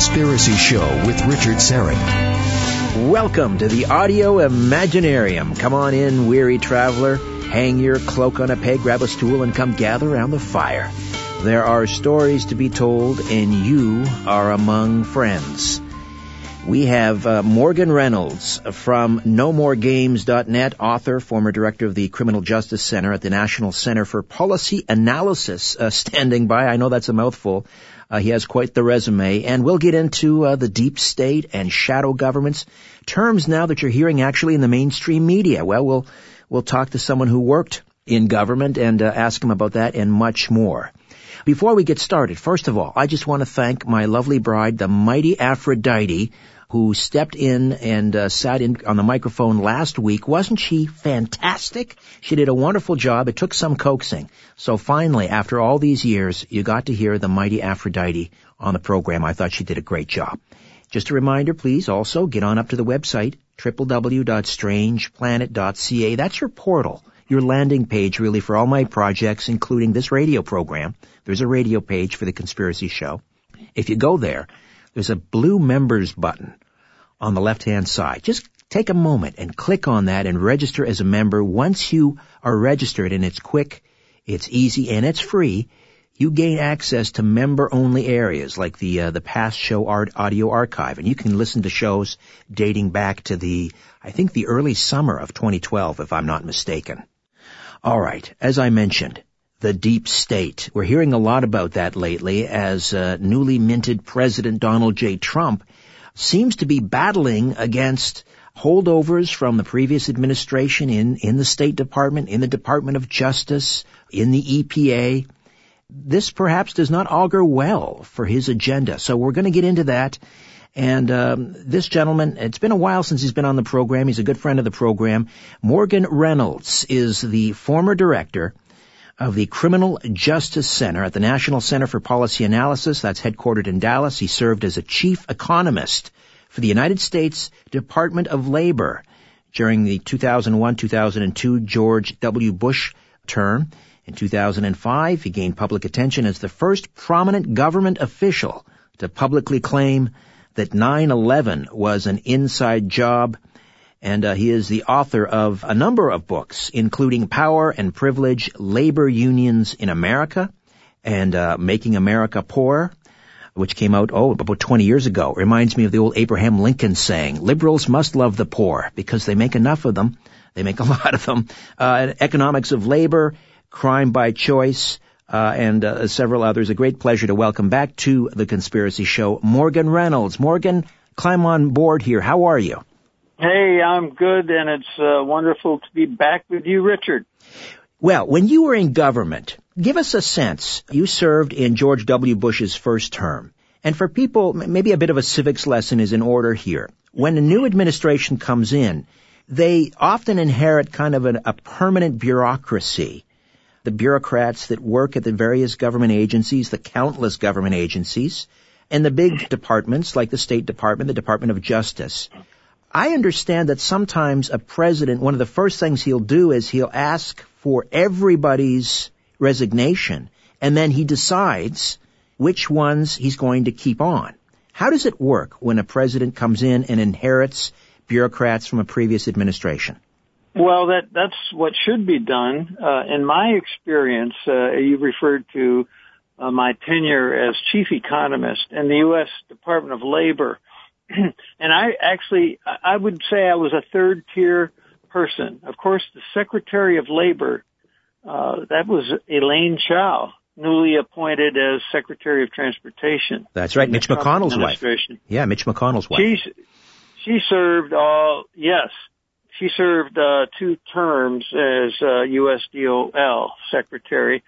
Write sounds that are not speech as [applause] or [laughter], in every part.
Conspiracy Show with Richard Syrett. Welcome to the Audio Imaginarium. Come on in, weary traveler. Hang your cloak on a peg, grab a stool, and come gather around the fire. There are stories to be told, and you are among friends. We have uh, Morgan Reynolds from NoMoreGames.net, author, former director of the Criminal Justice Center at the National Center for Policy Analysis, uh, standing by. I know that's a mouthful. Uh, he has quite the resume, and we'll get into uh, the deep state and shadow governments, terms now that you're hearing actually in the mainstream media. Well, we'll we'll talk to someone who worked in government and uh, ask him about that and much more. Before we get started, first of all, I just want to thank my lovely bride, the mighty Aphrodite, who stepped in and uh, sat in on the microphone last week. Wasn't she fantastic? She did a wonderful job. It took some coaxing. So finally, after all these years, you got to hear the mighty Aphrodite on the program. I thought she did a great job. Just a reminder, please also get on up to the website, www.strangeplanet.ca. That's your portal your landing page really for all my projects, including this radio program. There's a radio page for the Conspiracy Show. If you go there, there's a blue members button on the left hand side. Just take a moment and click on that and register as a member. Once you are registered and it's quick, it's easy, and it's free, you gain access to member-only areas like the uh, the past show art audio archive, and you can listen to shows dating back to the I think the early summer of 2012, if I'm not mistaken. All right, as I mentioned, the deep state. We're hearing a lot about that lately as uh, newly minted President Donald J. Trump seems to be battling against holdovers from the previous administration in, in the State Department, in the Department of Justice, in the EPA. This perhaps does not augur well for his agenda. So we're going to get into that and um, this gentleman, it's been a while since he's been on the program. He's a good friend of the program. Morgan Reynolds is the former director of the Criminal Justice Center at the National Center for Policy Analysis. That's headquartered in Dallas. He served as a chief economist for the United States Department of Labor during the 2001-2002 George W. Bush term. In 2005, he gained public attention as the first prominent government official to publicly claim that 9-11 was an inside job, and uh, he is the author of a number of books, including Power and Privilege, Labor Unions in America, and uh, Making America Poor, which came out, oh, about 20 years ago. Reminds me of the old Abraham Lincoln saying, liberals must love the poor because they make enough of them. They make a [laughs] lot of them. Uh, economics of labor, crime by choice, uh, and uh, several others. A great pleasure to welcome back to the Conspiracy Show Morgan Reynolds. Morgan, climb on board here. How are you? Hey, I'm good, and it's uh, wonderful to be back with you, Richard. Well, when you were in government, give us a sense. You served in George W. Bush's first term. And for people, maybe a bit of a civics lesson is in order here. When a new administration comes in, they often inherit kind of an, a permanent bureaucracy the bureaucrats that work at the various government agencies, the countless government agencies, and the big departments like the State Department, the Department of Justice. I understand that sometimes a president, one of the first things he'll do is he'll ask for everybody's resignation, and then he decides which ones he's going to keep on. How does it work when a president comes in and inherits bureaucrats from a previous administration? Well, that that's what should be done. Uh, in my experience, uh, you referred to uh, my tenure as chief economist in the U.S. Department of Labor, [clears throat] and I actually I would say I was a third tier person. Of course, the Secretary of Labor uh, that was Elaine Chao, newly appointed as Secretary of Transportation. That's right, Mitch McConnell's wife. Yeah, Mitch McConnell's wife. She she served all yes she served uh, two terms as uh, USDOL secretary,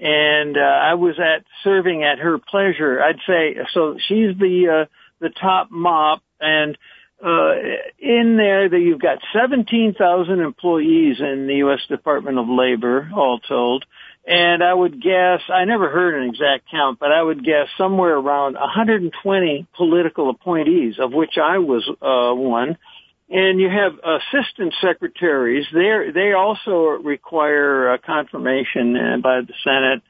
and uh, I was at serving at her pleasure. I'd say so. She's the uh, the top mop, and uh, in there that you've got 17,000 employees in the U.S. Department of Labor, all told. And I would guess, I never heard an exact count, but I would guess somewhere around 120 political appointees, of which I was uh, one and you have assistant secretaries. They they also require confirmation uh, by the Senate.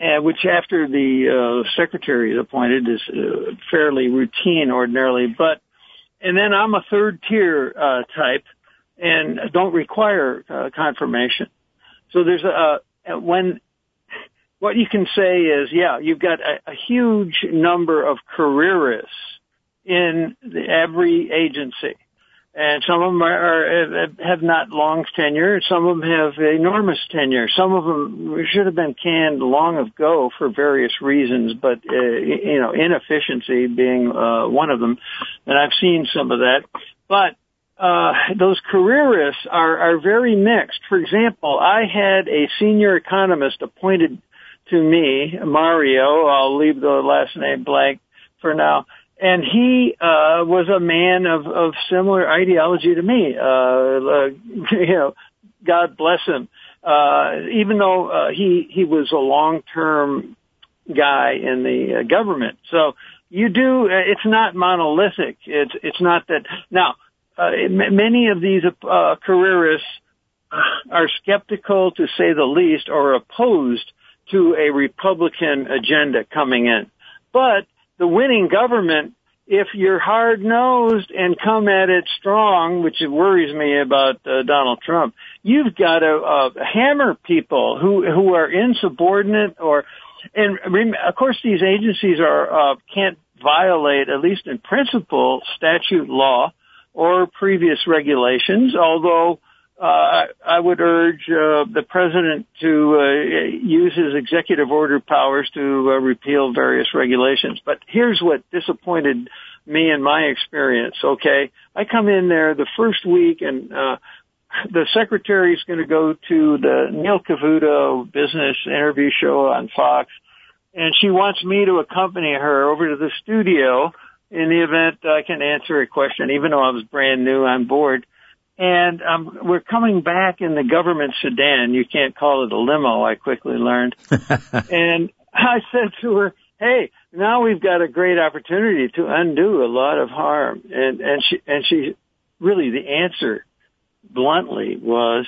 Uh, which after the uh, secretary is appointed is uh, fairly routine ordinarily. But and then I'm a third tier uh, type and don't require uh, confirmation. So there's a when what you can say is, yeah, you've got a, a huge number of careerists in the, every agency and some of them are, are, have not long tenure. Some of them have enormous tenure. Some of them should have been canned long ago for various reasons, but uh, you know, inefficiency being uh, one of them. And I've seen some of that. But uh, those careerists are, are very mixed. For example, I had a senior economist appointed to me, Mario. I'll leave the last name blank for now and he uh, was a man of, of similar ideology to me. Uh, uh, [laughs] you know, God bless him. Uh, even though uh, he he was a long term guy in the uh, government, so you do. Uh, it's not monolithic. It's it's not that now. Uh, many of these uh, careerists are skeptical, to say the least, or opposed to a Republican agenda coming in. But the winning government, if you're hard nosed and come at it strong, which it worries me about uh, Donald Trump, you've got to uh, hammer people who who are insubordinate or, and of course these agencies are uh, can't violate at least in principle statute law or previous regulations, although uh, I would urge uh, the president to uh, use his executive order powers to uh, repeal various regulations. But here's what disappointed me in my experience. Okay, I come in there the first week, and uh, the secretary is going to go to the Neil Cavuto business interview show on Fox, and she wants me to accompany her over to the studio in the event I can answer a question, even though I was brand new on board. And um, we're coming back in the government sedan. You can't call it a limo, I quickly learned. [laughs] and I said to her, hey, now we've got a great opportunity to undo a lot of harm. And, and she, and she, really the answer bluntly was,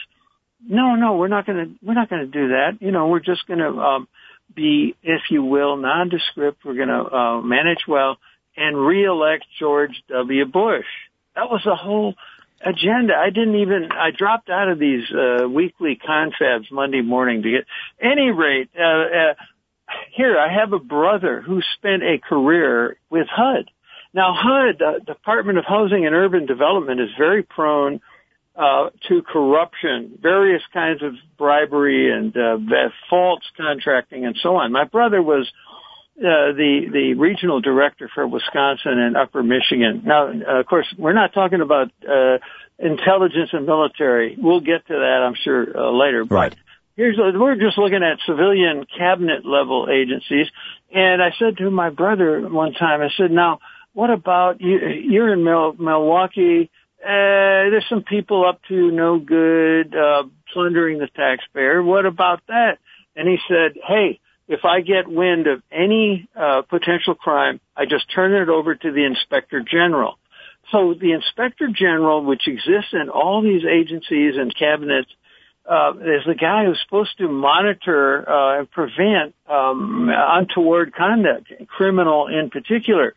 no, no, we're not going to, we're not going to do that. You know, we're just going to, um, be, if you will, nondescript. We're going to, uh, manage well and reelect George W. Bush. That was the whole agenda. I didn't even, I dropped out of these, uh, weekly confabs Monday morning to get, any rate, uh, uh, here I have a brother who spent a career with HUD. Now HUD, the Department of Housing and Urban Development is very prone, uh, to corruption, various kinds of bribery and, uh, false contracting and so on. My brother was, uh, the the regional director for Wisconsin and Upper Michigan. Now, uh, of course, we're not talking about uh, intelligence and military. We'll get to that, I'm sure, uh, later. But right. Here's we're just looking at civilian cabinet level agencies, and I said to my brother one time, I said, "Now, what about you? You're in Mil- Milwaukee." Uh, there's some people up to no good, uh, plundering the taxpayer. What about that? And he said, hey, if I get wind of any uh, potential crime, I just turn it over to the inspector general. So the inspector general, which exists in all these agencies and cabinets, uh, is the guy who's supposed to monitor uh, and prevent um, untoward conduct, criminal in particular.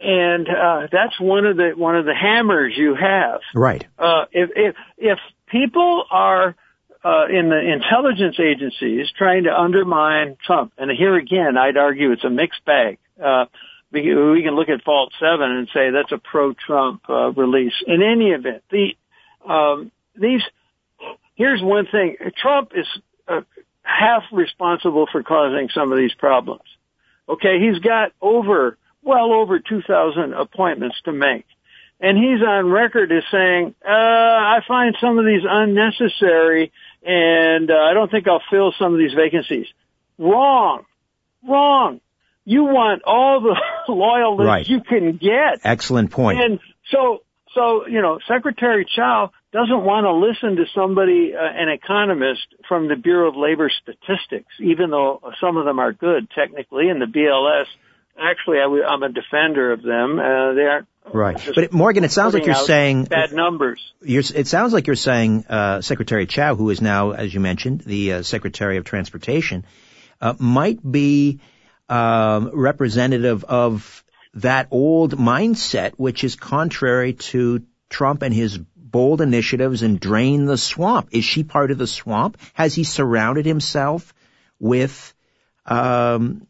And uh, that's one of the one of the hammers you have. Right. Uh, if if if people are uh, in the intelligence agencies trying to undermine Trump. And here again, I'd argue it's a mixed bag. Uh, we, can look at Vault 7 and say that's a pro-Trump uh, release. In any event, the um, these here's one thing: Trump is uh, half responsible for causing some of these problems. Okay, he's got over well over 2,000 appointments to make. And he's on record as saying, uh, I find some of these unnecessary and uh, I don't think I'll fill some of these vacancies. Wrong. Wrong. You want all the [laughs] loyalists right. you can get. Excellent point. And so, so, you know, Secretary Chao doesn't want to listen to somebody, uh, an economist from the Bureau of Labor Statistics, even though some of them are good technically, and the BLS actually I, am a defender of them. Uh, they aren't right. But Morgan, it sounds like you're saying bad numbers. it sounds like you're saying uh, Secretary Chao, who is now, as you mentioned, the uh, Secretary of Transportation. uh, might be um, representative of that old mindset, which is contrary to Trump and his bold initiatives and drain the swamp. Is she part of the swamp? Has he surrounded himself with, um,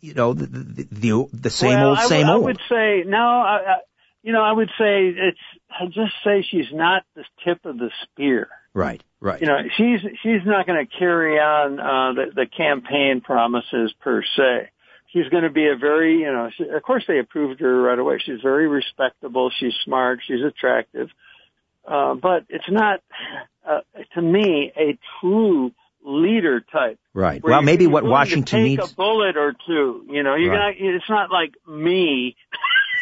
you know, the the, the, the same well, old, same I, old? I would say no. I, I, you know, I would say it's. I just say she's not the tip of the spear. Right, right. You know, she's she's not going to carry on uh, the, the campaign promises per se. She's going to be a very, you know, she, of course they approved her right away. She's very respectable. She's smart. She's attractive. Uh, but it's not, uh, to me, a true leader type. Right. Well, maybe what Washington take needs. a bullet or two. You know, you're Right. not. It's not like me.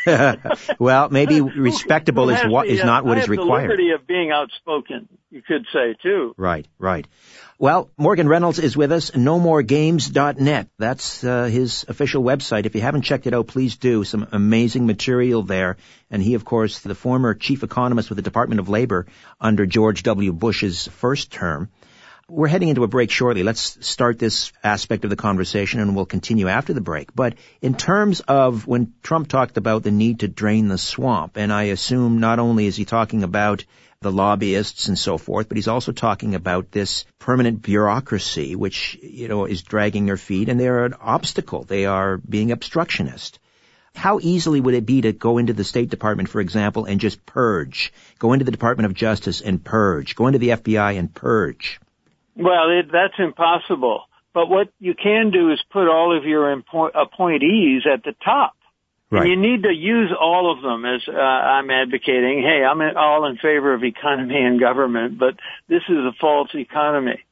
[laughs] well, maybe [laughs] respectable is the, is uh, not what is required. The liberty of being outspoken, you could say too. Right, right. Well, Morgan Reynolds is with us. NoMoreGames.net. That's uh, his official website. If you haven't checked it out, please do. Some amazing material there. And he, of course, the former chief economist with the Department of Labor under George W. Bush's first term. We're heading into a break shortly. Let's start this aspect of the conversation and we'll continue after the break. But in terms of when Trump talked about the need to drain the swamp, and I assume not only is he talking about the lobbyists and so forth, but he's also talking about this permanent bureaucracy, which, you know, is dragging their feet and they're an obstacle. They are being obstructionist. How easily would it be to go into the State Department, for example, and just purge? Go into the Department of Justice and purge. Go into the FBI and purge. Well, it, that's impossible. But what you can do is put all of your impo- appointees at the top. Right. And you need to use all of them as uh, I'm advocating. Hey, I'm all in favor of economy and government, but this is a false economy.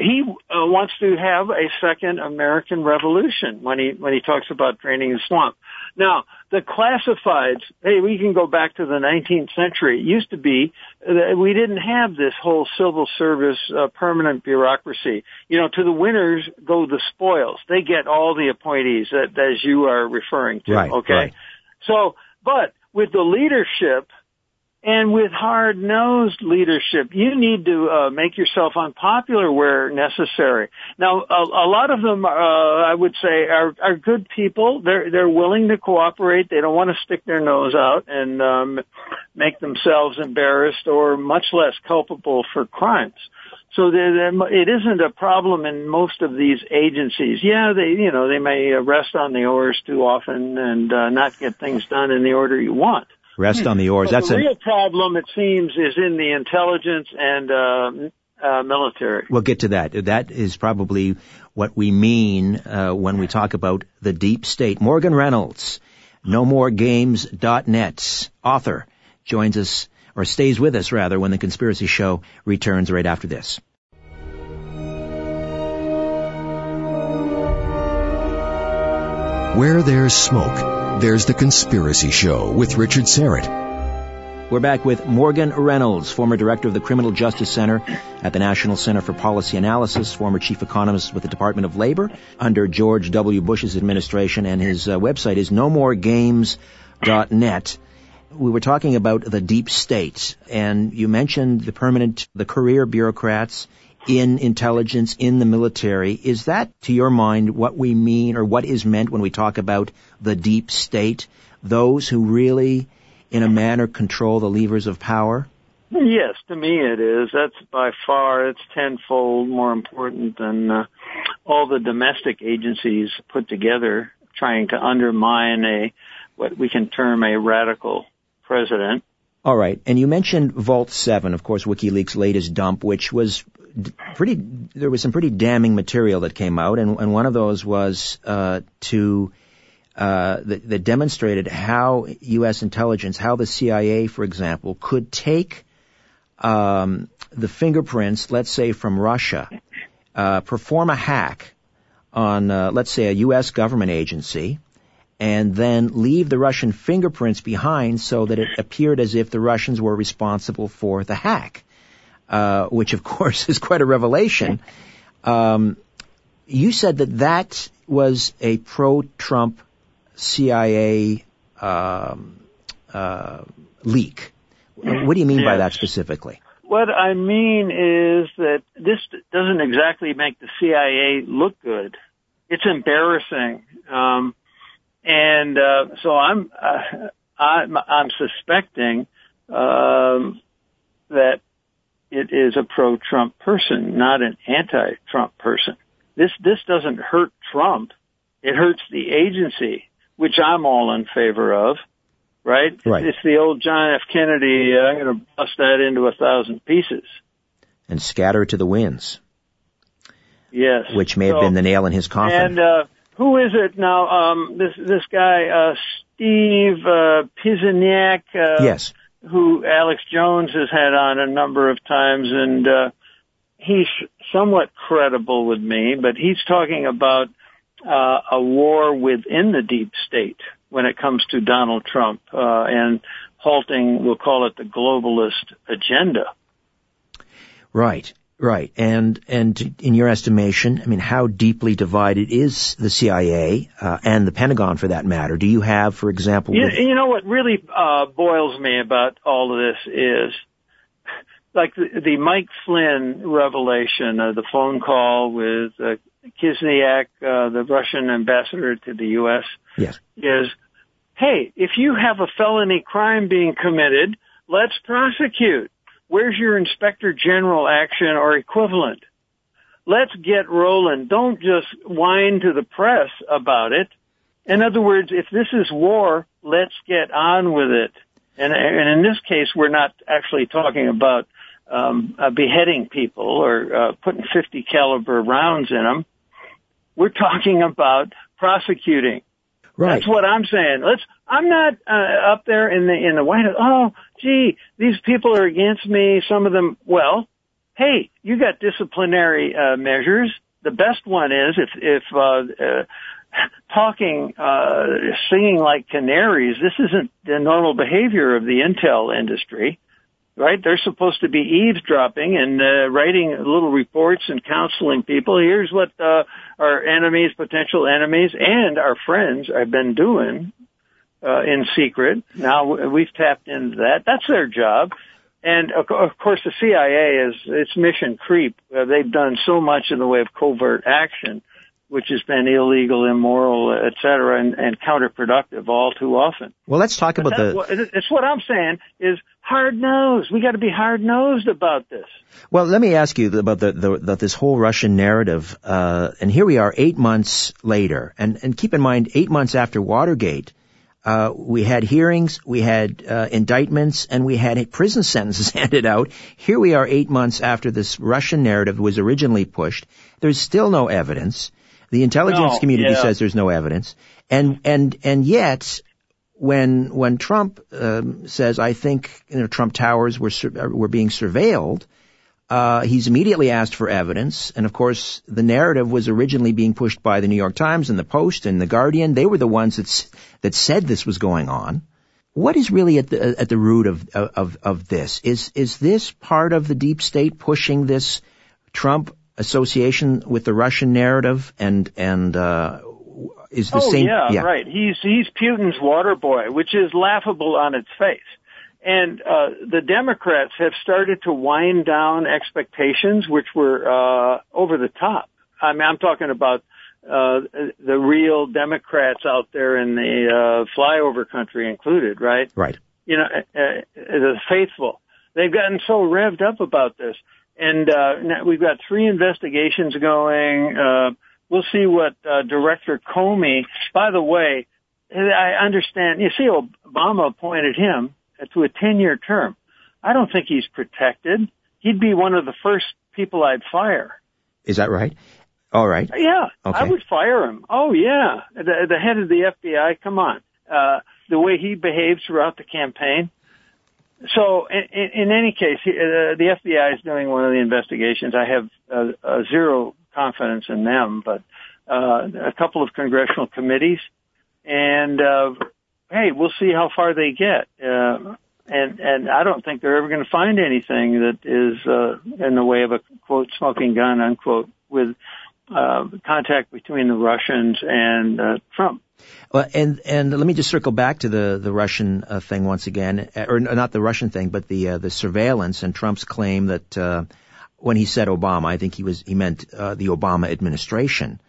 He uh, wants to have a second American revolution when he when he talks about draining the swamp. Now, the classifieds. Hey, we can go back to the 19th century. It used to be that we didn't have this whole civil service uh, permanent bureaucracy. You know, to the winners go the spoils. They get all the appointees that as you are referring to. Right, okay. right. So, but with the leadership and with hard-nosed leadership, you need to uh, make yourself unpopular where necessary. Now, a, a lot of them, uh, I would say, are, are good people. They're they're willing to cooperate. They don't want to stick their nose out and um, make themselves embarrassed or much less culpable for crimes. So there, it isn't a problem in most of these agencies. Yeah, they, you know, they may rest on the oars too often and uh, not get things done in the order you want. Rest on the oars. But That's the a, real problem, it seems, is in the intelligence and uh, uh, military. We'll get to that. That is probably what we mean uh, when we talk about the deep state. Morgan Reynolds, NoMoreGames.net, author, joins us, or stays with us rather, when the Conspiracy Show returns right after this. Where there's smoke, there's the Conspiracy Show with Richard Syrett. We're back with Morgan Reynolds, former director of the Criminal Justice Center at the National Center for Policy Analysis, former chief economist with the Department of Labor under George W. Bush's administration, and his uh, website is nomoregames.net. We were talking about the deep state, and you mentioned the permanent, the career bureaucrats in intelligence, in the military. Is that, to your mind, what we mean or what is meant when we talk about the deep state? Those who really in a manner control the levers of power? Yes, to me it is. That's by far, it's tenfold more important than uh, all the domestic agencies put together trying to undermine a, what we can term a radical president. All right. And you mentioned Vault 7, of course, WikiLeaks' latest dump, which was pretty, there was some pretty damning material that came out, and, and one of those was uh, to uh, that, that demonstrated how U.S. intelligence, how the CIA, for example, could take um, the fingerprints, let's say from Russia, uh, perform a hack on, uh, let's say, a U.S. government agency, and then leave the Russian fingerprints behind so that it appeared as if the Russians were responsible for the hack, uh, which of [laughs] course is quite a revelation. Um, you said that that was a pro-Trump CIA um, uh, leak. What do you mean by that specifically? what I mean is that this doesn't exactly make the CIA look good. It's embarrassing. Um, and, uh, so I'm, uh, I'm, I'm suspecting, um, that it is a pro-Trump person, not an anti-Trump person. This, this doesn't hurt Trump. It hurts the agency, which I'm all in favor of right? Right. It's the old John F. Kennedy, uh, I'm going to bust that into a thousand pieces. And scatter to the winds. Yes. Which may have been the nail in his coffin. And, uh, who is it now? Um, this, this guy, uh, Steve, uh, Pieczenik, uh, yes. who Alex Jones has had on a number of times and, uh, he's somewhat credible with me, but he's talking about, uh, a war within the deep state when it comes to Donald Trump, uh, and halting, we'll call it the globalist agenda. Right. Right. And, and in your estimation, I mean, how deeply divided is the CIA, uh, and the Pentagon for that matter? Do you have, for example, You, with- you know what really uh, boils me about all of this is, like the, the Mike Flynn revelation, uh, the phone call with uh, Kislyak, uh, the Russian ambassador to the U.S. yes. is, hey, if you have a felony crime being committed, let's prosecute. Where's your inspector general action or equivalent? Let's get rolling. Don't just whine to the press about it. In other words, if this is war, let's get on with it. And, and in this case, we're not actually talking about um, uh, beheading people or uh, putting 50 caliber rounds in them. We're talking about prosecuting. Right. That's what I'm saying. Let's. I'm not uh, up there in the in the White House. Oh, gee, these people are against me. Some of them. Well, hey, you got disciplinary uh, measures. The best one is if if uh, uh, talking, uh, singing like canaries. This isn't the normal behavior of the intel industry. Right? They're supposed to be eavesdropping and uh, writing little reports and counseling people. Here's what uh, our enemies, potential enemies, and our friends have been doing uh, in secret. Now we've tapped into that. That's their job. And of, course, the CIA is it's mission creep. Uh, they've done so much in the way of covert action, which has been illegal, immoral, et cetera, and, and counterproductive all too often. Well, let's talk about the, what, it's what I'm saying is hard nosed. We got to be hard nosed about this. Well, let me ask you about the, the, the this whole Russian narrative. Uh, and here we are, eight months later, and and keep in mind, eight months after Watergate, uh, we had hearings, we had uh, indictments, and we had prison [laughs] sentences handed out. Here we are, eight months after this Russian narrative was originally pushed. There's still no evidence. The intelligence No, community yeah. says there's no evidence, and and and yet when when Trump um, says, "I think you know Trump Towers were sur- uh, were being surveilled," uh, he's immediately asked for evidence, and of course, the narrative was originally being pushed by the New York Times and the Post and the Guardian. They were the ones that that said this was going on. What is really at the at the root of of of this? Is is this part of the deep state pushing this Trump association with the Russian narrative and and uh, is the oh same? yeah, right. He's he's Putin's water boy, which is laughable on its face. And uh, the Democrats have started to wind down expectations, which were uh, over the top. I mean, I'm talking about uh, the real Democrats out there in the uh, flyover country included, right? Right. you know, uh, uh, the faithful. They've gotten so revved up about this. And, uh, we've got three investigations going. Uh, we'll see what, uh, Director Comey, by the way, I understand, you see, Obama appointed him to a 10 year term. I don't think he's protected. He'd be one of the first people I'd fire. Is that right? All right. Yeah, I would fire him. Oh yeah, the, the head of the FBI. Come on, uh, the way he behaved throughout the campaign. So, in, in, any case, uh, the FBI is doing one of the investigations. I have uh, uh, zero confidence in them, but uh, a couple of congressional committees, and uh, hey, we'll see how far they get. And and I don't think they're ever going to find anything that is uh, in the way of a quote smoking gun unquote with uh, contact between the Russians and uh, Trump. Well, and and let me just circle back to the the Russian uh, thing once again, uh, or not the Russian thing, but the uh, the surveillance and Trump's claim that uh, when he said Obama, I think he was he meant uh, the Obama administration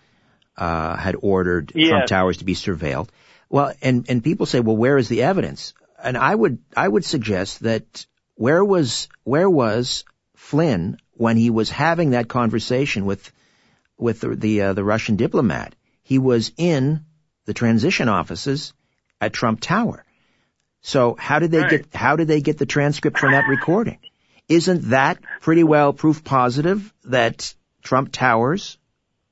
uh, had ordered Yes. Trump Towers to be surveilled. Well, and and people say, well, where is the evidence? And I would I would suggest that where was where was Flynn when he was having that conversation with with the the, uh, the Russian diplomat? He was in the transition offices at Trump Tower. So how did they Right. get how did they get the transcript from that recording? Isn't that pretty well proof positive that Trump Towers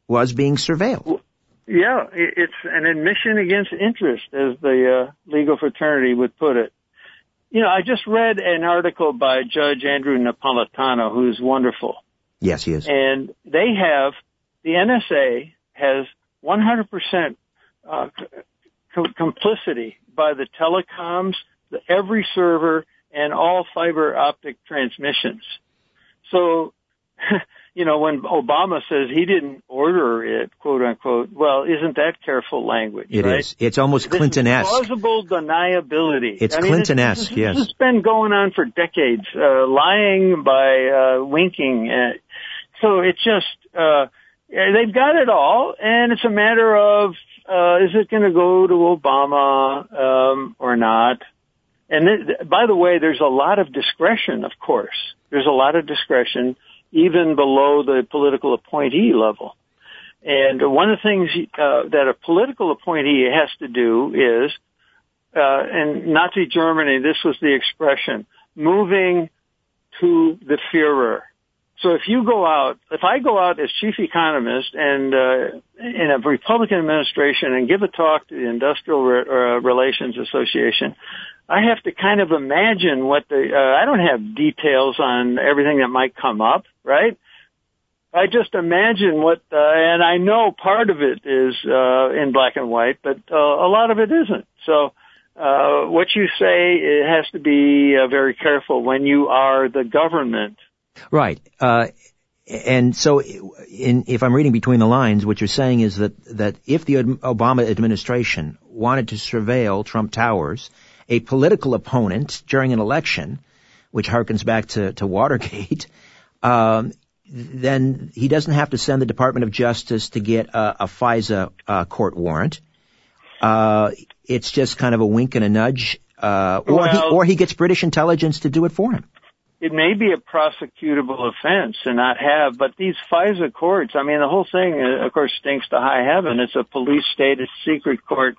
was being surveilled? Yeah, it's an admission against interest, as the uh, legal fraternity would put it. You know, I just read an article by Judge Andrew Napolitano, who's wonderful, Yes, he is. and they have the NSA has 100% uh, c- complicity by the telecoms, the, every server, and all fiber optic transmissions. So, [laughs] you know, when Obama says he didn't order it, quote unquote, well, isn't that careful language? It right? is. It's almost Clinton-esque. Plausible deniability. It's I mean, Clinton-esque, This, yes. this has been going on for decades, uh, lying by uh, winking. Uh, so it's just uh, they've got it all, and it's a matter of uh, is it going to go to Obama um, or not? And th- by the way, there's a lot of discretion, of course. There's a lot of discretion even below the political appointee level. And one of the things uh, that a political appointee has to do is, uh, in Nazi Germany, this was the expression, moving to the Führer. So if you go out, if I go out as chief economist and uh, in a Republican administration and give a talk to the Industrial Re- uh, Relations Association, I have to kind of imagine what the. Uh, I don't have details on everything that might come up, right? I just imagine what, uh, and I know part of it is uh, in black and white, but uh, a lot of it isn't. So, uh, what you say it has to be uh, very careful when you are the government. Right. Uh, and so, in, if I'm reading between the lines, what you're saying is that, that if the Obama administration wanted to surveil Trump Towers, a political opponent during an election, which harkens back to, to Watergate, [laughs] um, then he doesn't have to send the Department of Justice to get a, a FISA uh, court warrant. Uh, it's just kind of a wink and a nudge, uh, or he or he gets British intelligence to do it for him. It may be a prosecutable offense to not have, but these FISA courts, I mean, the whole thing, uh, of course, stinks to high heaven. It's a police state, it's secret court.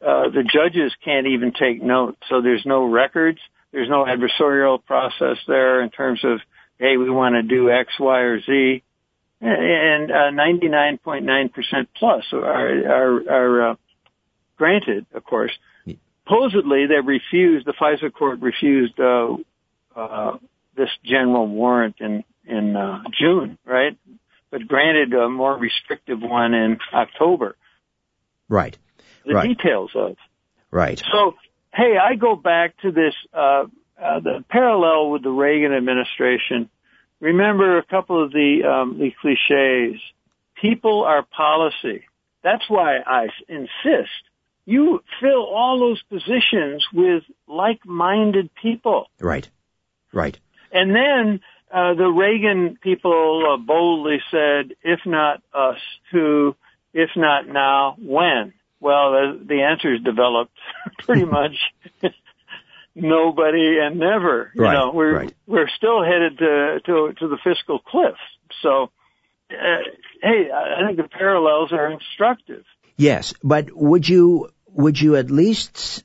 Uh, the judges can't even take notes, so there's no records. There's no adversarial process there in terms of, hey, we want to do X, Y, or Z. And uh, 99.9% plus are, are, are uh, granted, of course. Supposedly, they refused, the FISA court refused uh, uh, this general warrant in in uh, June, right? But granted a more restrictive one in October. Right. The Right. details of. Right. So, hey, I go back to this uh, uh, the parallel with the Reagan administration. Remember a couple of the um, the cliches. People are policy. That's why I insist you fill all those positions with like-minded people. Right. Right. And then uh, the Reagan people uh, boldly said, "If not us, who? If not now, when?" Well, the, the answers developed [laughs] pretty [laughs] much nobody and never. You Right, know, we're right. we're still headed to to to the fiscal cliff. So, uh, hey, I think the parallels are instructive. Yes, but would you would you at least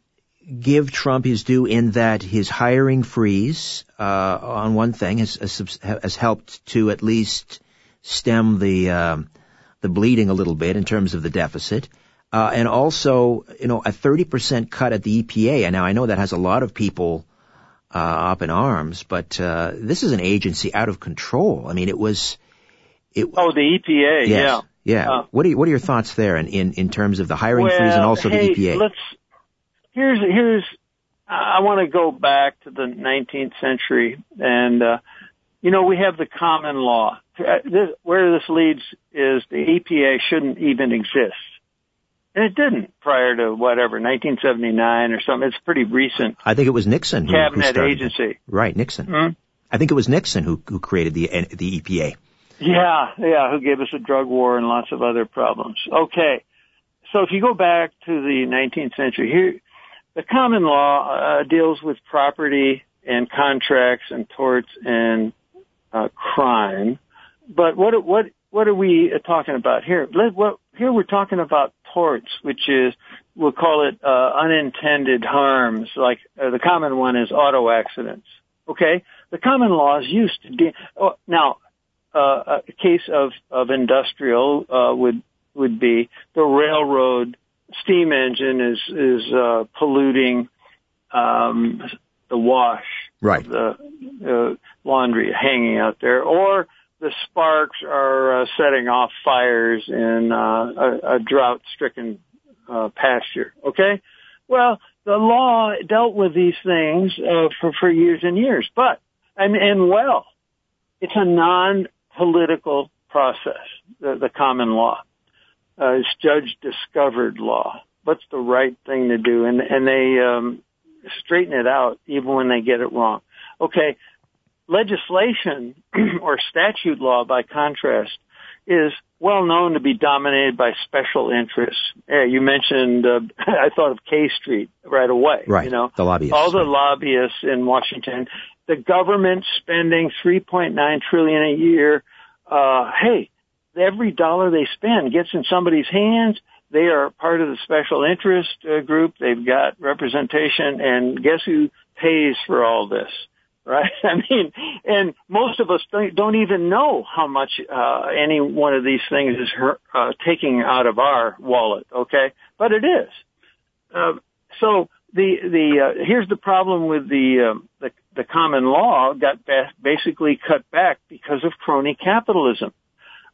give Trump his due in that his hiring freeze uh, on one thing has, has has helped to at least stem the um, the bleeding a little bit in terms of the deficit. Uh, and also, you know, a 30% cut at the EPA. And now I know that has a lot of people uh, up in arms, but uh, this is an agency out of control. I mean, it was, it, Oh, the EPA, Yes. yeah. Yeah. Uh, what are what are your thoughts there in, in, in terms of the hiring freeze and also hey, the EPA? Let's here's here's I want to go back to the 19th century, and uh, you know we have the common law. Uh, This, where this leads is the EPA shouldn't even exist. And it didn't prior to whatever, 1979 or something. It's pretty recent. I think it was Nixon Cabinet started it. agency. Right, Nixon. Hmm? I think it was Nixon who who created the the EPA. Yeah, yeah, who gave us a drug war and lots of other problems. Okay. So if you go back to the 19th century, here, the common law uh, deals with property and contracts and torts and uh, crime. But what what what are we uh, talking about here? Let, what, here we're talking about torts, which is we'll call it uh, unintended harms. Like uh, the common one is auto accidents. Okay, the common law is used to de- oh, now uh, a case of of industrial uh, would would be the railroad steam engine is is uh, polluting um, the wash Right. of the uh, laundry hanging out there, or the sparks are uh, setting off fires in uh, a, a drought-stricken uh, pasture. Okay, well, the law dealt with these things uh, for for years and years, but and and well, it's a non-political process. The, the common law, uh, it's judge-discovered law. What's the right thing to do? And and they um, straighten it out even when they get it wrong. Okay, legislation [clears throat] or statute law, by contrast, is well known to be dominated by special interests. Yeah, you mentioned, uh, [laughs] I thought of K Street right away. Right. You know, the lobbyists. all the lobbyists in Washington, the government spending 3.9 trillion a year. Uh, hey, every dollar they spend gets in somebody's hands. They are part of the special interest uh, group. They've got representation, and guess who pays for all this? [laughs] Right? I mean, and most of us don't, even know how much uh, any one of these things is uh, taking out of our wallet. Okay, but it is. Uh, so the the uh, here's the problem with the uh, the, the common law got ba- basically cut back because of crony capitalism.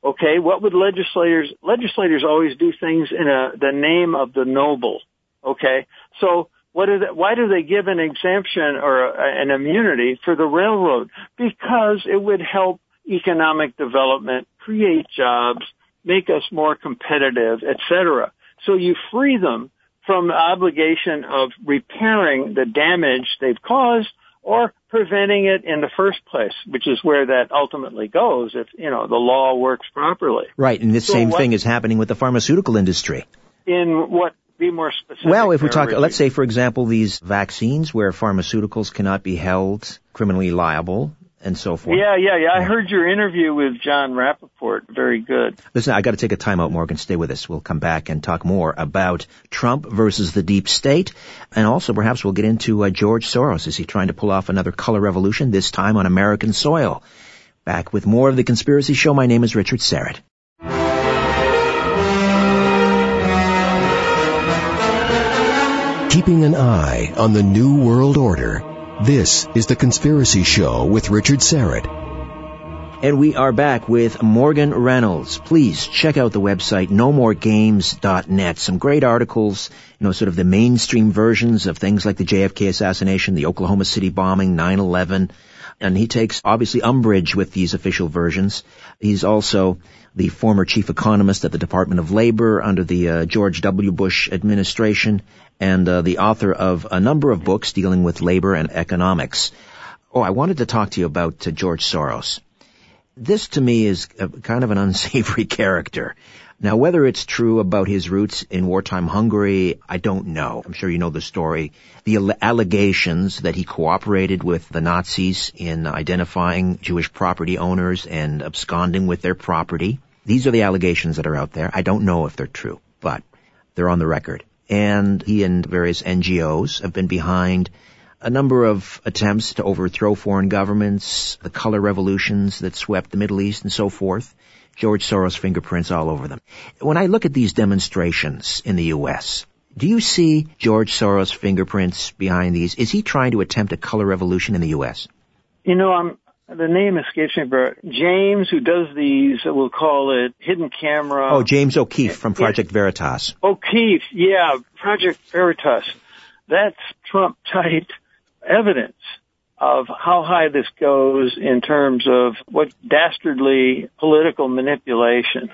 Okay, what would legislators legislators always do things in a, the name of the noble? Okay, so what is it, why do they give an exemption or a, an immunity for the railroad? Because it would help economic development, create jobs, make us more competitive, etc. So you free them from the obligation of repairing the damage they've caused or preventing it in the first place, which is where that ultimately goes if, you know, the law works properly. Right, and this So same what- thing is happening with the pharmaceutical industry. In what, be more specific. Well, if we talk, Richard. let's say, for example, these vaccines where pharmaceuticals cannot be held criminally liable and so forth. Yeah, yeah, yeah. I heard your interview with Jon Rappoport. Very good. Listen, I got to take a time out, Morgan. Stay with us. We'll come back and talk more about Trump versus the deep state, and also perhaps we'll get into uh, George Soros. Is he trying to pull off another color revolution? This time on American soil. Back with more of the Conspiracy Show. My name is Richard Syrett. Keeping an eye on the New World Order. This is The Conspiracy Show with Richard Syrett. And we are back with Morgan Reynolds. Please check out the website nomoregames.net. Some great articles, you know, sort of the mainstream versions of things like the JFK assassination, the Oklahoma City bombing, 9/11, and he takes obviously umbrage with these official versions. He's also the former chief economist at the Department of Labor under the uh, George W. Bush administration and uh, the author of a number of books dealing with labor and economics. Oh, I wanted to talk to you about uh, George Soros this to me is a, kind of an unsavory [laughs] character. Now, whether it's true about his roots in wartime Hungary, I don't know. I'm sure you know the story. The alle- allegations that he cooperated with the Nazis in identifying Jewish property owners and absconding with their property. These are the allegations that are out there. I don't know if they're true, but they're on the record. And he and various NGOs have been behind a number of attempts to overthrow foreign governments, the color revolutions that swept the Middle East and so forth. George Soros fingerprints all over them. When I look at these demonstrations in the U.S., do you see George Soros fingerprints behind these? Is he trying to attempt a color revolution in the U.S.? You know, I'm, the name escapes me, but James, who does these, we'll call it hidden camera. Oh, James O'Keefe from Project Veritas. O'Keefe, yeah, Project Veritas. That's Trump tight evidence of how high this goes in terms of what dastardly political manipulation.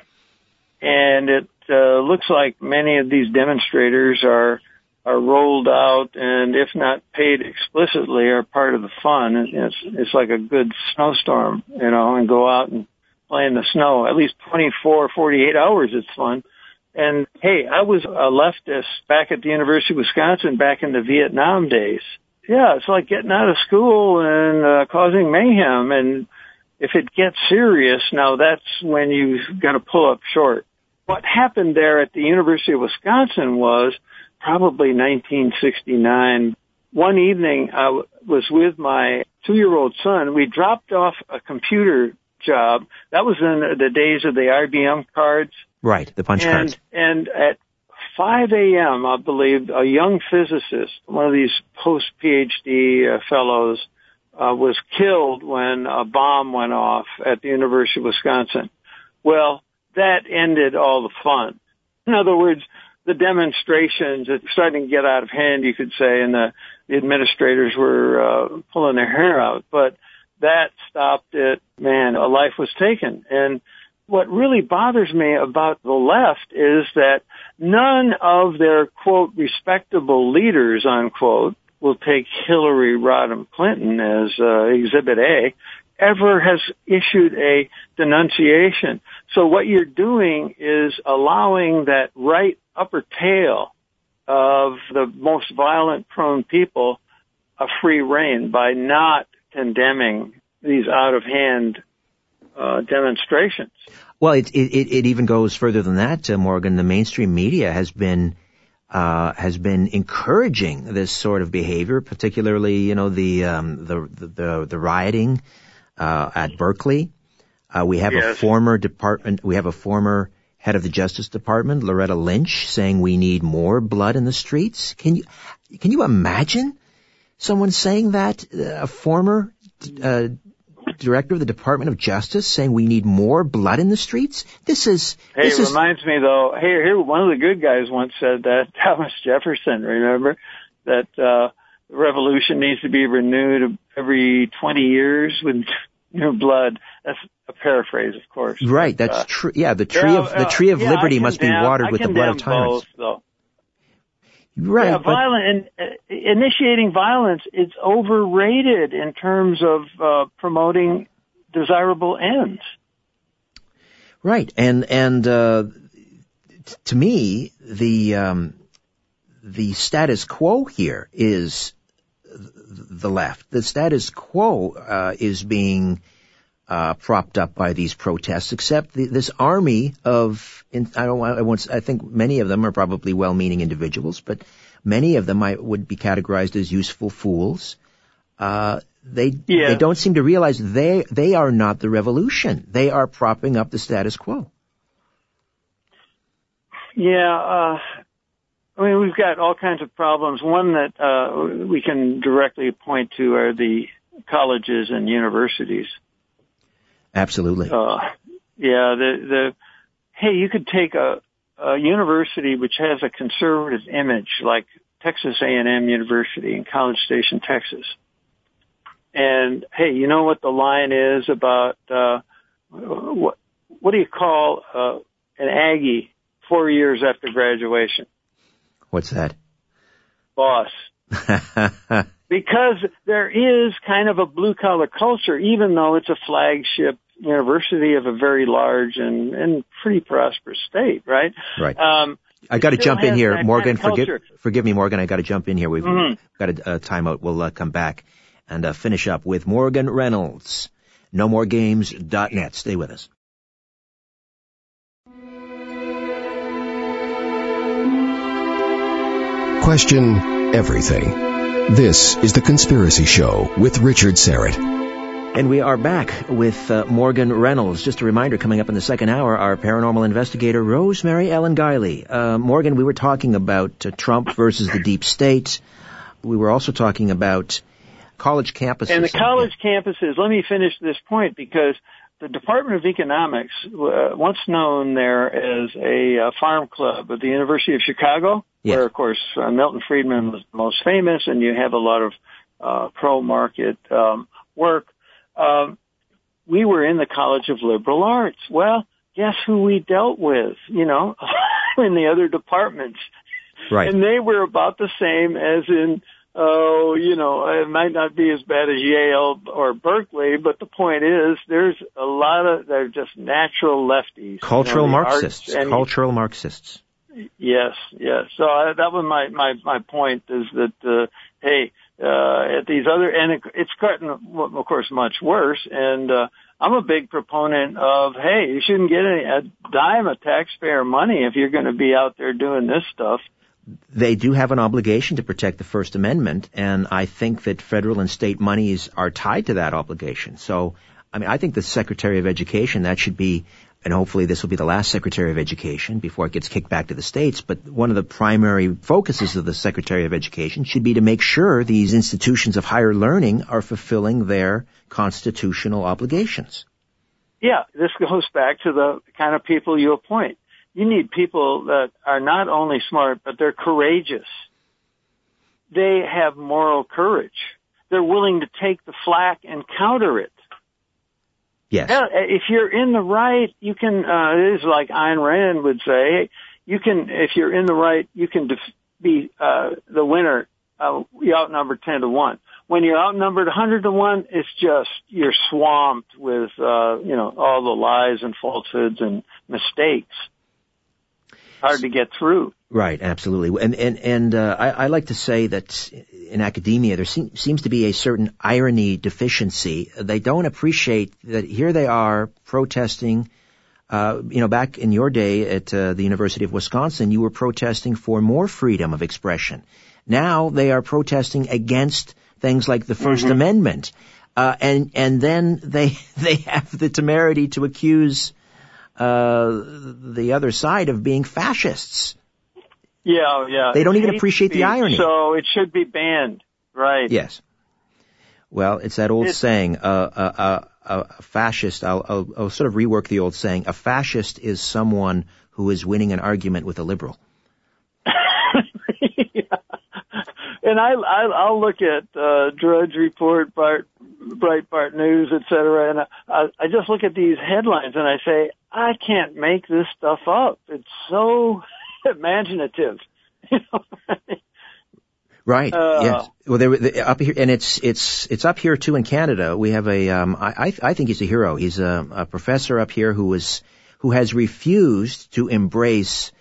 And it uh, looks like many of these demonstrators are are rolled out and if not paid explicitly are part of the fun. It's it's like a good snowstorm, you know, and go out and play in the snow. At least 24, 48 hours it's fun. And hey, I was a leftist back at the University of Wisconsin back in the Vietnam days. Yeah, it's like getting out of school and uh, causing mayhem. And if it gets serious, now that's when you got to pull up short. What happened there at the University of Wisconsin was probably 1969. One evening I w- was with my two-year-old son. We dropped off a computer job. That was in the days of the IBM cards. Right, the punch and, cards. And at 5 a.m., I believe, a young physicist, one of these post-PhD uh, fellows, uh, was killed when a bomb went off at the University of Wisconsin. Well, that ended all the fun. In other words, the demonstrations are starting to get out of hand, you could say, and the, the administrators were uh, pulling their hair out. But that stopped it. Man, a life was taken. And what really bothers me about the left is that none of their quote respectable leaders unquote will take Hillary Rodham Clinton as uh, Exhibit A ever has issued a denunciation. So what you're doing is allowing that right upper tail of the most violent prone people a free reign by not condemning these out of hand uh, demonstrations. Well, it, it, it even goes further than that, uh, Morgan. The mainstream media has been uh, has been encouraging this sort of behavior, particularly you know the um, the, the the rioting uh, at Berkeley. Uh, we have yes. a former department. We have a former head of the Justice Department, Loretta Lynch, saying we need more blood in the streets. Can you can you imagine someone saying that? A former uh, director of the Department of Justice saying we need more blood in the streets? This is. Hey, this it is, reminds me though. Hey, here one of the good guys once said that [laughs] Thomas Jefferson. Remember that uh, the revolution needs to be renewed every twenty years with new blood. That's a paraphrase, of course. Right. But, That's uh, true. Yeah, the tree of the uh, tree of yeah, liberty I must be watered I with the blood of tyrants. Both. Right. yeah, violent and uh, initiating violence. It's overrated in terms of uh, promoting desirable ends. Right, and and uh, t- to me, the um, the status quo here is the left. The status quo uh, is being uh, propped up by these protests, except the, this army of in, I don't want, I won't I think many of them are probably well-meaning individuals, but many of them I would be categorized as useful fools. Uh, they Yeah. they don't seem to realize they they are not the revolution. They are propping up the status quo. Yeah, uh, I mean, we've got all kinds of problems. One that uh, we can directly point to are the colleges and universities. Absolutely. Uh, yeah, the the hey, you could take a, a university which has a conservative image, like Texas A&M University in College Station, Texas. And hey, you know what the line is about uh, what what do you call uh, an Aggie four years after graduation? What's that? Boss. [laughs] because there is kind of a blue collar culture, even though it's a flagship university of a very large and, and pretty prosperous state, right? right. Um, I got to jump in here, Morgan. kind of forgive forgive me, Morgan. I got to jump in here. We've Mhm. got a, a timeout. We'll uh, come back and uh, finish up with Morgan Reynolds. NoMoreGames.net. Stay with us. Question everything. This is The Conspiracy Show with Richard Syrett. And we are back with uh, Morgan Reynolds. Just a reminder, coming up in the second hour, our paranormal investigator, Rosemary Ellen Guiley. Uh, Morgan, we were talking about uh, Trump versus the deep state. We were also talking about college campuses. And the college campuses, let me finish this point because the Department of Economics, uh, once known there as a uh, farm club at the University of Chicago, Yes. where of course uh, Milton Friedman was the most famous and you have a lot of uh, pro-market um, work. Um, we were in the College of Liberal Arts. Well, guess who we dealt with? You know, [laughs] in the other departments. Right. And they were about the same as in, oh, you know, it might not be as bad as Yale or Berkeley, but the point is there's a lot of, they're just natural lefties. Cultural you know, Marxists. and- Cultural Marxists. Yes, yes. So I, that was my, my, my point is that, uh, hey, uh, at these other, and it, it's gotten, of course, much worse. And, uh, I'm a big proponent of, hey, you shouldn't get any, a dime of taxpayer money if you're going to be out there doing this stuff. They do have an obligation to protect the First Amendment, and I think that federal and state monies are tied to that obligation. So, I mean, I think the Secretary of Education, that should be, and hopefully this will be the last Secretary of Education before it gets kicked back to the states, but one of the primary focuses of the Secretary of Education should be to make sure these institutions of higher learning are fulfilling their constitutional obligations. Yeah, this goes back to the kind of people you appoint. You need people that are not only smart, but they're courageous. They have moral courage. They're willing to take the flack and counter it. Yes. If you're in the right, you can, uh, it is like Ayn Rand would say, you can, if you're in the right, you can def- be, uh, the winner, uh, you outnumber 10 to 1. When you're outnumbered 100 to 1, it's just, you're swamped with, uh, you know, all the lies and falsehoods and mistakes. Hard to get through. Right, absolutely. And and and uh, I, I like to say that in academia there se- seems to be a certain irony deficiency. They don't appreciate that here they are protesting. Uh, you know, back in your day at uh, the University of Wisconsin, you were protesting for more freedom of expression. Now they are protesting against things like the 1st Amendment, uh, and and then they [laughs] they have the temerity to accuse uh, the other side of being fascists. Yeah, yeah. They don't even appreciate the irony. So it should be banned. Right. Yes. Well, it's that old It- saying, uh, uh, uh, a fascist, I'll, I'll, I'll sort of rework the old saying, a fascist is someone who is winning an argument with a liberal. And I, I I'll look at uh, Drudge Report, Bart, Breitbart News, et cetera, and I, I just look at these headlines and I say, I can't make this stuff up. It's so [laughs] imaginative. [laughs] You know? Right. Uh, yes. Well, they, up here, and it's it's it's up here too in Canada. We have a. Um, I I I think he's a hero. He's a, a professor up here who was who has refused to embrace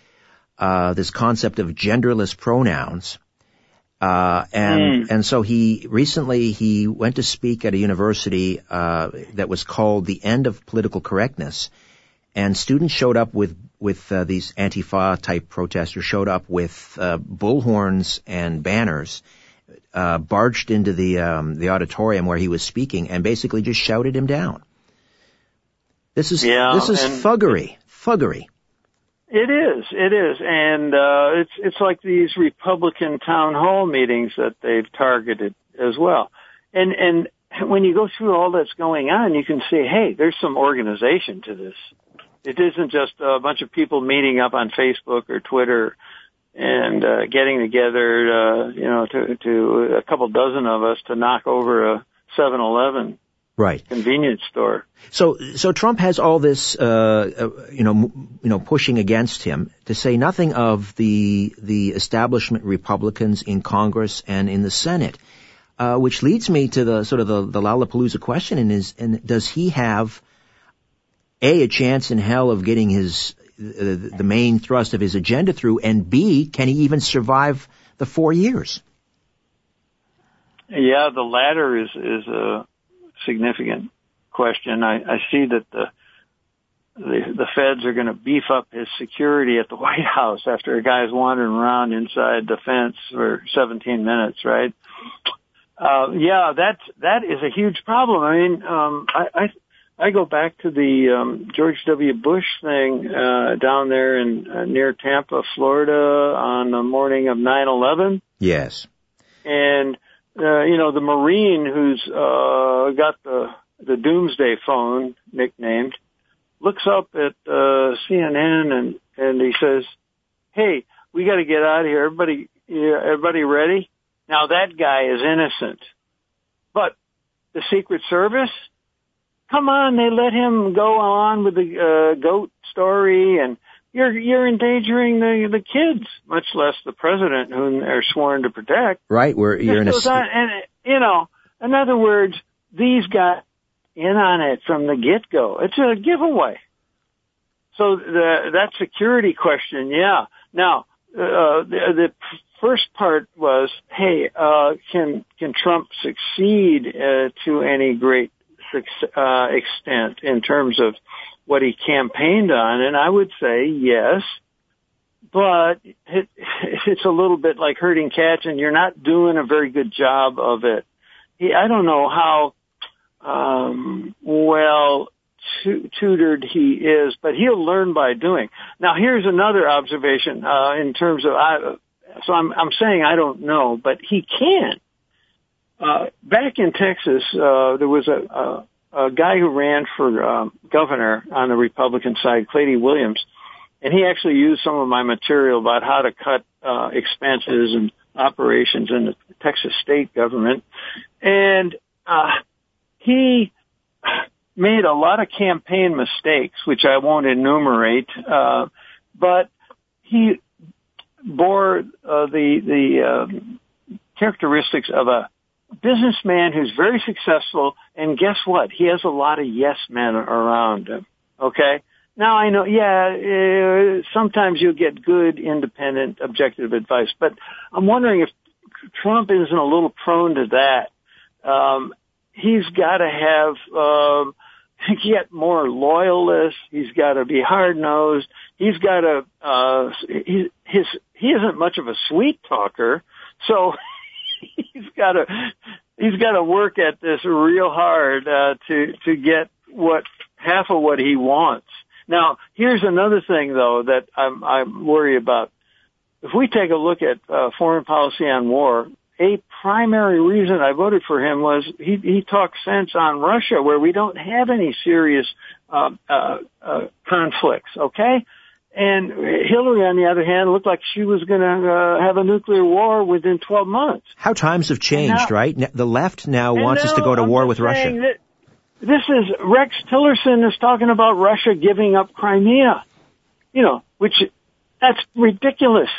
uh, this concept of genderless pronouns. Uh, and and so he recently he went to speak at a university uh, that was called the End of Political Correctness, and students showed up with with uh, these Antifa type protesters showed up with uh, bullhorns and banners, uh, barged into the um, the auditorium where he was speaking, and basically just shouted him down. This is Yeah, this is thuggery, thuggery. It is, it is, and uh, it's it's like these Republican town hall meetings that they've targeted as well. And and when you go through all that's going on, you can see, hey, there's some organization to this. It isn't just a bunch of people meeting up on Facebook or Twitter and uh, getting together, uh, you know, to to a couple dozen of us to knock over a 7-Eleven Right. convenience store. So, so Trump has all this, uh, uh, you know, m- you know, pushing against him. To say nothing of the the establishment Republicans in Congress and in the Senate, uh, which leads me to the sort of the, the Lollapalooza question: and is and does he have a a chance in hell of getting his uh, the main thrust of his agenda through, and b can he even survive the four years? Yeah, the latter is is a significant question. I, I see that the the, the feds are going to beef up his security at the [laughs] White House after a guy's wandering around inside the fence for 17 minutes, right? Uh, yeah, that's that is a huge problem. I mean, um, I, I I go back to the um, George W. Bush thing uh, down there in uh, near Tampa, Florida, on the morning of 9/11 Yes. and uh, you know the Marine who's uh, got the the Doomsday phone nicknamed looks up at uh, CNN and and he says, "Hey, we got to get out of here. Everybody, yeah, everybody ready?" Now that guy is innocent, but the Secret Service, come on, they let him go on with the uh, goat story and you're you're endangering the the kids, much less the president whom they're sworn to protect. Right, where you're in a on, and you know, in other words, these got in on it from the get go. It's a giveaway. So the that security question, yeah. Now uh, the, the first part was, hey, uh, can can Trump succeed uh, to any great uh, extent in terms of what he campaigned on? And I would say yes, but it, [laughs] it's a little bit like herding cats, and you're not doing a very good job of it. He, I don't know how um, well tutored he is, but he'll learn by doing. Now, here's another observation uh, in terms of. I, so I'm I'm saying I don't know, but he can. Uh, back in Texas, uh, there was a, a, guy who ran for um, governor on the Republican side, Claytie Williams, and he actually used some of my material about how to cut uh, expenses and operations in the Texas state government, and uh, he made a lot of campaign mistakes, which I won't enumerate, uh, but he bore uh, the the uh, characteristics of a businessman who's very successful, and guess what? He has a lot of yes men around him. Okay. Now I know, yeah, uh, sometimes you'll get good, independent, objective advice, but I'm wondering if Trump isn't a little prone to that. Um, he's got to have um, [laughs] get more loyalists. He's got to be hard nosed. He's got to. Uh, he, his he isn't much of a sweet talker, so [laughs] [laughs] he's got to he's got to work at this real hard uh, to to get what half of what he wants. Now, here's another thing though that I'm I'm worried about. If we take a look at uh, foreign policy on war, a primary reason I voted for him was he, he talked sense on Russia, where we don't have any serious uh, uh, uh, conflicts. Okay, and Hillary, on the other hand, looked like she was going to uh, have a nuclear war within 12 months. How times have changed, now, right? The left now wants us to go to I'm war with Russia. This is Rex Tillerson is talking about Russia giving up Crimea. You know, which that's ridiculous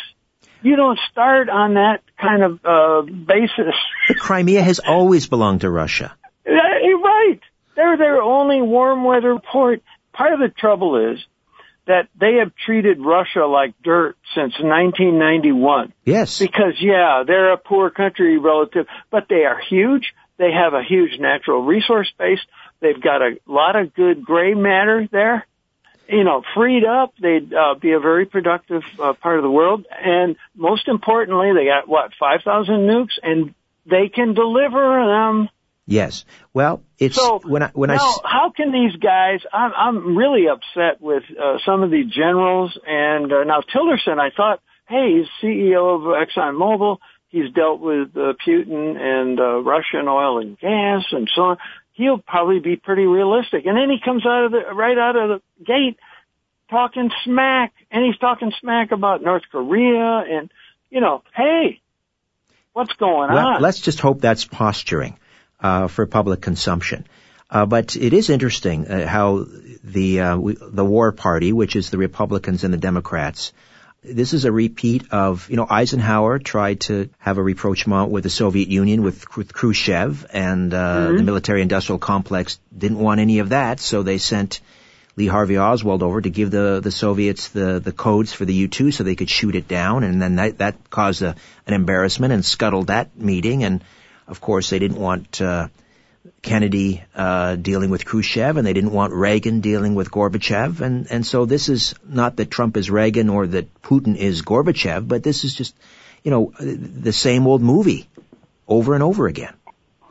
you don't start on that kind of uh, basis. Crimea has always belonged to Russia. You're right. They're their only warm weather port. Part of the trouble is that they have treated Russia like dirt since 1991. Yes. Because yeah, they're a poor country relative, but they are huge. They have a huge natural resource base. They've got a lot of good gray matter there you know, freed up, they'd uh, be a very productive uh, part of the world. And most importantly, they got what five thousand nukes, and they can deliver them. Yes. Well, it's so when I when now, I how can these guys? I'm, I'm really upset with uh, some of the generals, and uh, now Tillerson. I thought, hey, he's CEO of ExxonMobil. He's dealt with uh, Putin and uh, Russian oil and gas and so on he'll probably be pretty realistic. And then he comes out of the right out of the gate talking smack, and he's talking smack about North Korea, and you know, hey, what's going well, on? Let's just hope that's posturing uh, for public consumption. Uh, but it is interesting uh, how the uh, we, the war party, which is the Republicans and the Democrats, this is a repeat of, you know, Eisenhower tried to have a rapprochement with the Soviet Union with, with Khrushchev, and uh, mm-hmm. the military-industrial complex didn't want any of that, so they sent Lee Harvey Oswald over to give the, the Soviets the, the codes for the U-2 so they could shoot it down, and then that, that caused a, an embarrassment and scuttled that meeting, and of course they didn't want uh, Kennedy uh, dealing with Khrushchev, and they didn't want Reagan dealing with Gorbachev, and and so this is not that Trump is Reagan or that Putin is Gorbachev, but this is just, you know, the same old movie over and over again.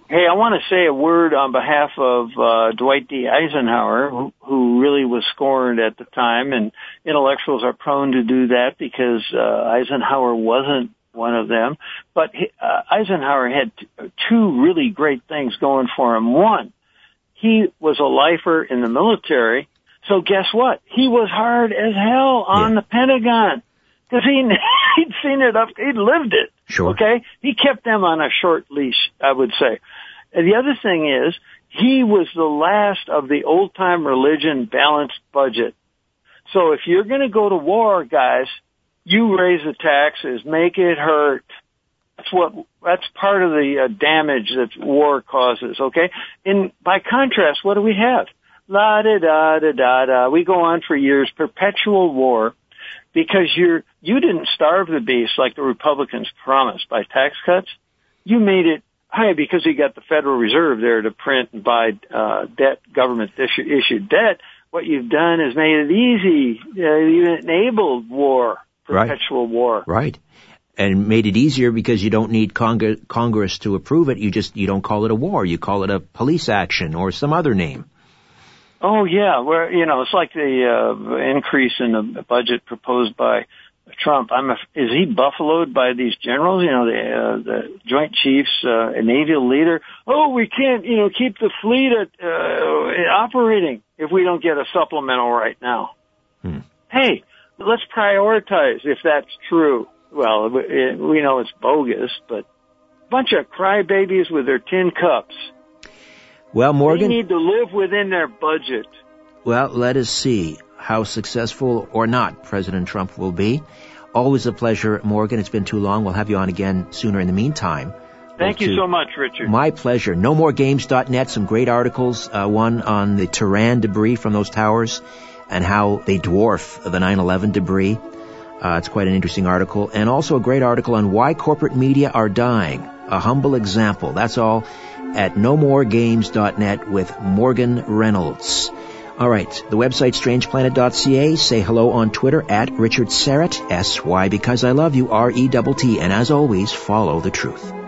Hey, I want to say a word on behalf of uh, Dwight D. Eisenhower, who, who really was scorned at the time, and intellectuals are prone to do that because uh, Eisenhower wasn't one of them. But uh, Eisenhower had t- two really great things going for him. One, he was a lifer in the military. So guess what? He was hard as hell on yeah. the Pentagon because he [laughs] he'd seen it up, he'd lived it. Sure. Okay, he kept them on a short leash, I would say. And the other thing is, he was the last of the old time religion balanced budget. So if you're going to go to war, guys, you raise the taxes, make it hurt. That's what, that's part of the uh, damage that war causes, okay? And by contrast, what do we have? La da da da da da. We go on for years, perpetual war, because you're, you didn't starve the beast like the Republicans promised by tax cuts. You made it high because you got the Federal Reserve there to print and buy, uh, debt, government issued debt. What you've done is made it easy. Uh, you enabled war, perpetual right. war. Right. And made it easier because you don't need Cong- Congress to approve it. You just, you don't call it a war. You call it a police action or some other name. Oh yeah, where you know it's like the uh, increase in the budget proposed by Trump. I'm a, is he buffaloed by these generals? You know the uh, the Joint Chiefs, uh, a naval leader. Oh, we can't you know keep the fleet at, uh, operating if we don't get a supplemental right now. Hmm. Hey, let's prioritize if that's true. Well, we know it's bogus, but a bunch of crybabies with their tin cups. Well, Morgan. They need to live within their budget. Well, let us see how successful or not President Trump will be. Always a pleasure, Morgan. It's been too long. We'll have you on again sooner in the meantime. Thank you so much, Richard. My pleasure. NoMoreGames.net, some great articles. Uh, one on the Tehran debris from those towers and how they dwarf the 9-11 debris. Uh, it's quite an interesting article. And also a great article on why corporate media are dying. A humble example. That's all at nomoregames.net with Morgan Reynolds. All right, the website strangeplanet.ca. Say hello on Twitter at Richard Syrett, S-Y because I love you, R-E-T-T. And as always, follow the truth.